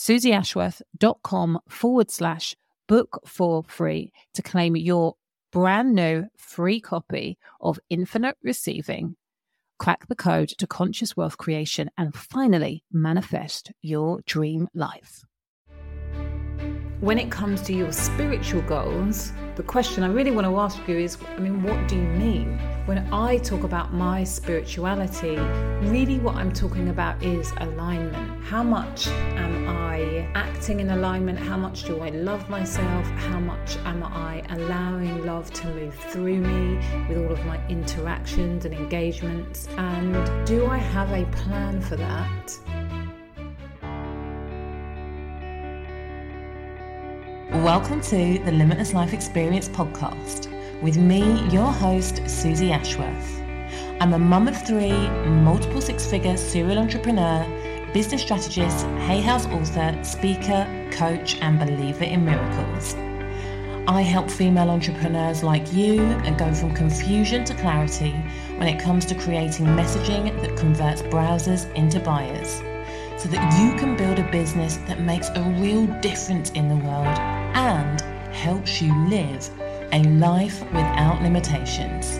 suzyashworth.com forward slash book for free to claim your brand new free copy of Infinite Receiving. Crack the code to conscious wealth creation and finally manifest your dream life. When it comes to your spiritual goals, the question I really want to ask you is I mean, what do you mean? When I talk about my spirituality, really what I'm talking about is alignment. How much am I acting in alignment? How much do I love myself? How much am I allowing love to move through me with all of my interactions and engagements? And do I have a plan for that? Welcome to the Limitless Life Experience podcast, with me, your host, Suzy Ashworth. I'm a mum of three, multiple six figure serial entrepreneur, business strategist, Hay House author, speaker, coach, and believer in miracles. I help female entrepreneurs like you and go from confusion to clarity when it comes to creating messaging that converts browsers into buyers so that you can build a business that makes a real difference in the world and helps you live a life without limitations.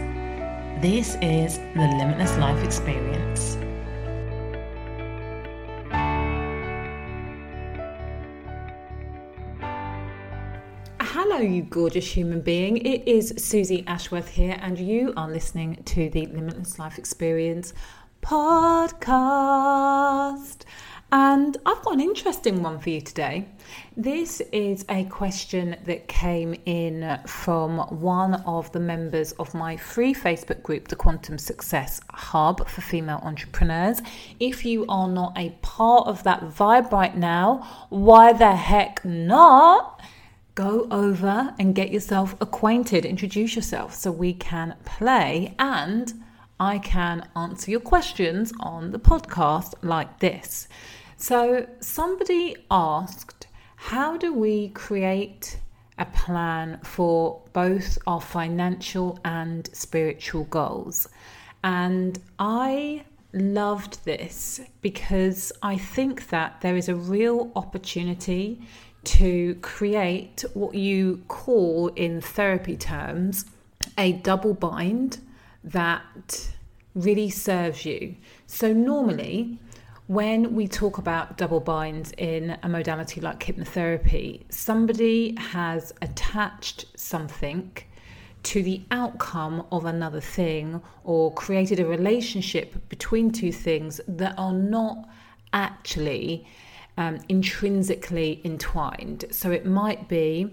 This is the Limitless Life Experience. Hello, you gorgeous human being. It is Suzy Ashworth here, and you are listening to the Limitless Life Experience podcast. And I've got an interesting one for you today. This is a question that came in from one of the members of my free Facebook group, the Quantum Success Hub for Female Entrepreneurs. If you are not a part of that vibe right now, why the heck not? Go over and get yourself acquainted, introduce yourself so we can play and I can answer your questions on the podcast like this. So, somebody asked, How do we create a plan for both our financial and spiritual goals? And I loved this because I think that there is a real opportunity to create what you call, in therapy terms, a double bind that really serves you. So, normally, when we talk about double binds in a modality like hypnotherapy, somebody has attached something to the outcome of another thing or created a relationship between two things that are not actually um, intrinsically entwined. So it might be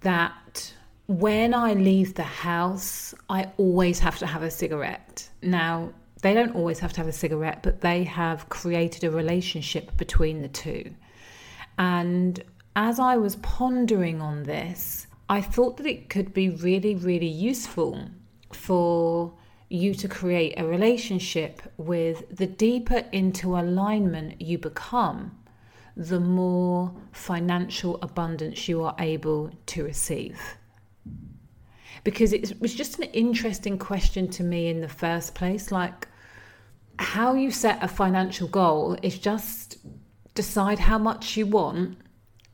that when I leave the house, I always have to have a cigarette. Now, they don't always have to have a cigarette, but they have created a relationship between the two. And as I was pondering on this, I thought that it could be really, really useful for you to create a relationship with the deeper into alignment you become, the more financial abundance you are able to receive. Because it was just an interesting question to me in the first place. Like, how you set a financial goal is just decide how much you want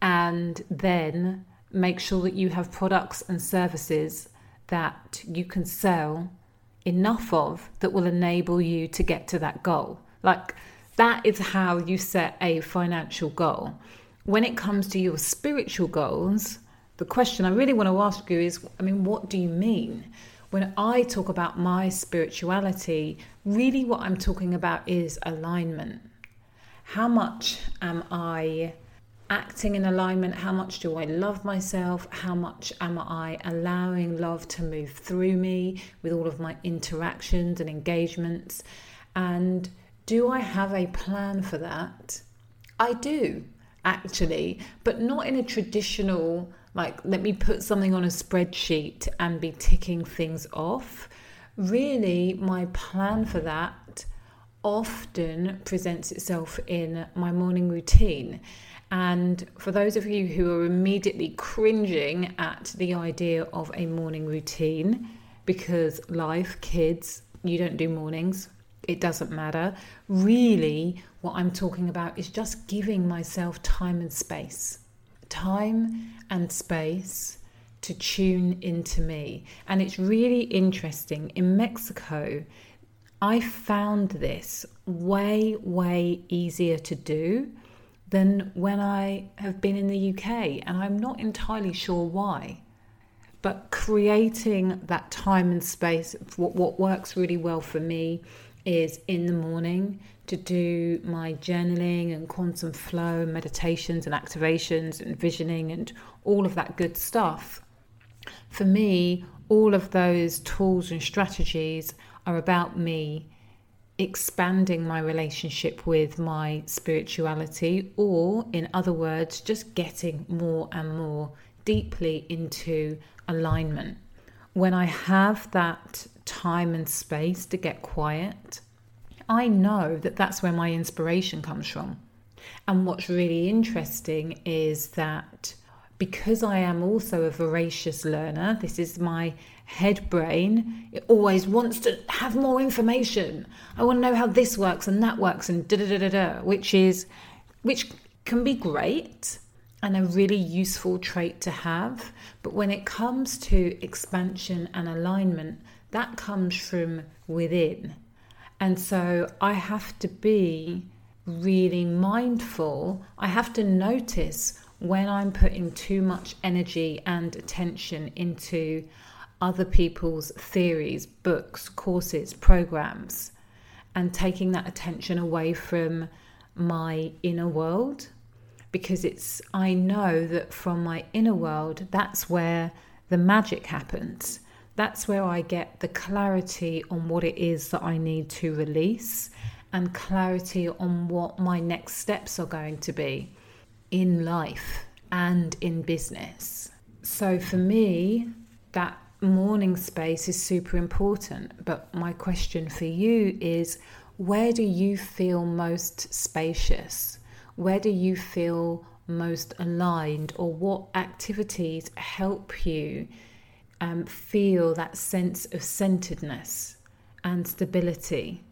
and then make sure that you have products and services that you can sell enough of that will enable you to get to that goal. Like that is how you set a financial goal. When it comes to your spiritual goals, the question I really want to ask you is I mean, what do you mean? When I talk about my spirituality, really what I'm talking about is alignment. How much am I acting in alignment? How much do I love myself? How much am I allowing love to move through me with all of my interactions and engagements? And do I have a plan for that? I do, actually, but not in a traditional like let me put something on a spreadsheet and be ticking things off. Really, my plan for that often presents itself in my morning routine. And for those of you who are immediately cringing at the idea of a morning routine, because life, kids, you don't do mornings, it doesn't matter. Really, what I'm talking about is just giving myself time and space time and space to tune into me. And it's really interesting. In Mexico, I found this way, way easier to do than when I have been in the UK. And I'm not entirely sure why. But creating that time and space, what, what works really well for me is in the morning to do my journaling and quantum flow meditations and activations and visioning and all of that good stuff. For me, all of those tools and strategies are about me expanding my relationship with my spirituality, or in other words, just getting more and more deeply into alignment when I have that time and space to get quiet, I know that that's where my inspiration comes from. And what's really interesting is that because I am also a voracious learner, this is my head brain, it always wants to have more information. I want to know how this works and that works and da da da da da, which is which can be great and a really useful trait to have. But when it comes to expansion and alignment, that comes from within. And so I have to be really mindful. I have to notice when I'm putting too much energy and attention into other people's theories, books, courses, programs, and taking that attention away from my inner world. Because it's, I know that from my inner world, that's where the magic happens. That's where I get the clarity on what it is that I need to release and clarity on what my next steps are going to be in life and in business. So for me, that morning space is super important. But my question for you is where do you feel most spacious? Where do you feel most aligned? Or what activities help you um, feel that sense of centeredness and stability?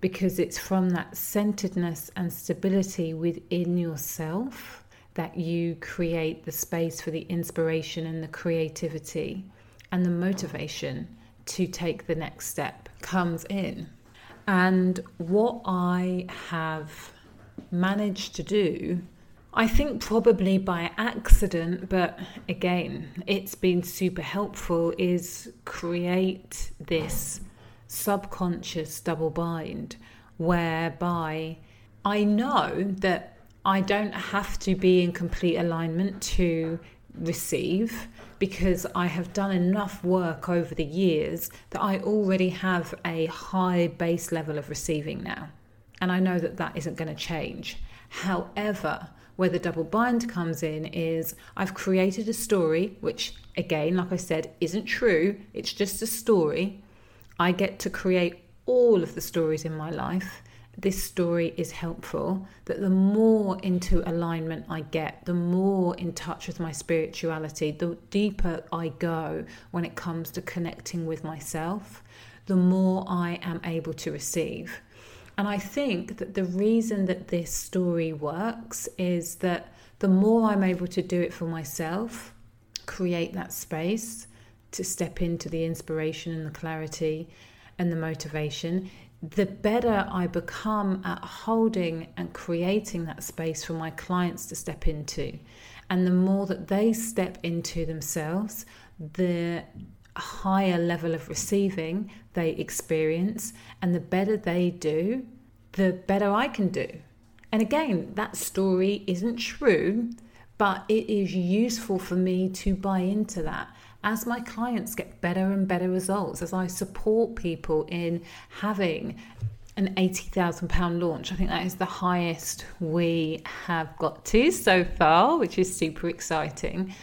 Because it's from that centeredness and stability within yourself that you create the space for the inspiration and the creativity and the motivation to take the next step comes in. And what I have managed to do, I think probably by accident, but again, it's been super helpful, is create this subconscious double bind whereby I know that I don't have to be in complete alignment to receive because I have done enough work over the years that I already have a high base level of receiving now. And I know that that isn't going to change. However, where the double bind comes in is I've created a story, which again, like I said, isn't true. It's just a story. I get to create all of the stories in my life this story is helpful, that the more into alignment I get, the more in touch with my spirituality, the deeper I go when it comes to connecting with myself, the more I am able to receive. And I think that the reason that this story works is that the more I'm able to do it for myself, create that space to step into the inspiration and the clarity and the motivation, the better I become at holding and creating that space for my clients to step into. And the more that they step into themselves, the higher level of receiving they experience, and the better they do, the better I can do. And again, that story isn't true, but it is useful for me to buy into that as my clients get better and better results, as I support people in having an £80,000 launch. I think that is the highest we have got to so far, which is super exciting.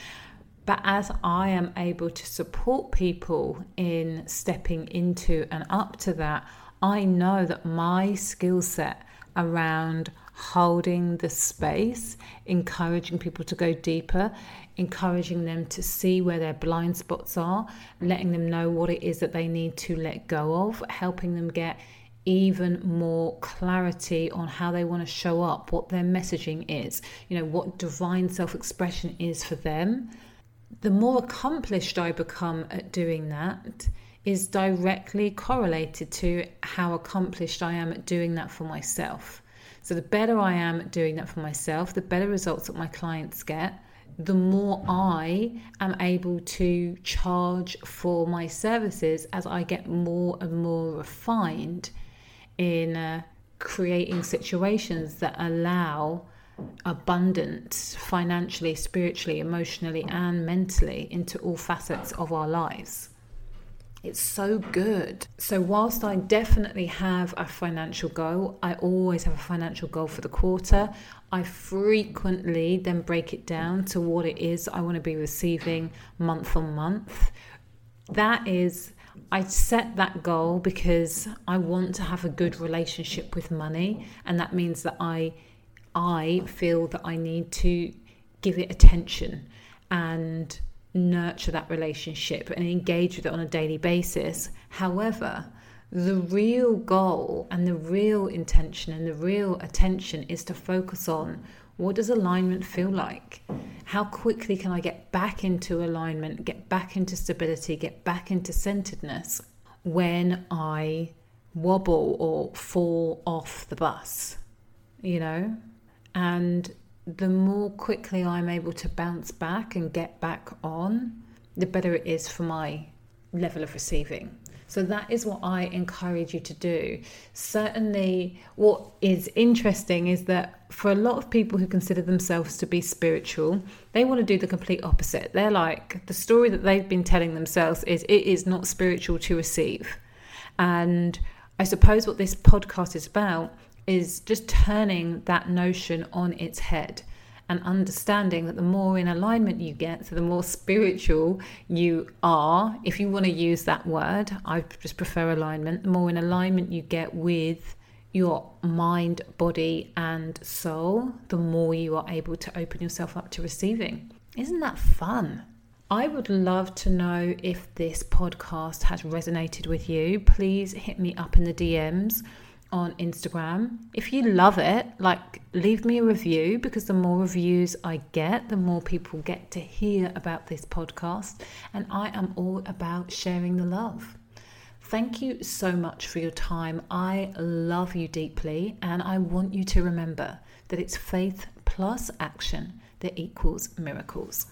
But as I am able to support people in stepping into and up to that, I know that my skill set around holding the space, encouraging people to go deeper, encouraging them to see where their blind spots are, letting them know what it is that they need to let go of, helping them get even more clarity on how they want to show up, what their messaging is, you know, what divine self expression is for them. The more accomplished I become at doing that is directly correlated to how accomplished I am at doing that for myself. So, the better I am at doing that for myself, the better results that my clients get, the more I am able to charge for my services as I get more and more refined in uh, creating situations that allow abundance financially, spiritually, emotionally, and mentally into all facets of our lives. It's so good. So, whilst I definitely have a financial goal, I always have a financial goal for the quarter. I frequently then break it down to what it is I want to be receiving month on month. that is I set that goal because I want to have a good relationship with money and that means that I I feel that I need to give it attention and nurture that relationship and engage with it on a daily basis. However, the real goal and the real intention and the real attention is to focus on what does alignment feel like? How quickly can I get back into alignment, get back into stability, get back into centeredness when I wobble or fall off the bus? You know? And the more quickly I'm able to bounce back and get back on, the better it is for my level of receiving. So that is what I encourage you to do. Certainly, what is interesting is that for a lot of people who consider themselves to be spiritual, they want to do the complete opposite. They're like, the story that they've been telling themselves is it is not spiritual to receive. And I suppose what this podcast is about is just turning that notion on its head and understanding that the more in alignment you get, so the more spiritual you are, if you want to use that word, I just prefer alignment, the more in alignment you get with your mind, body, and soul, the more you are able to open yourself up to receiving. Isn't that fun? I would love to know if this podcast has resonated with you. Please hit me up in the DMs on Instagram. If you love it, like leave me a review because the more reviews I get, the more people get to hear about this podcast. And I am all about sharing the love. Thank you so much for your time. I love you deeply, and I want you to remember that it's faith plus action that equals miracles.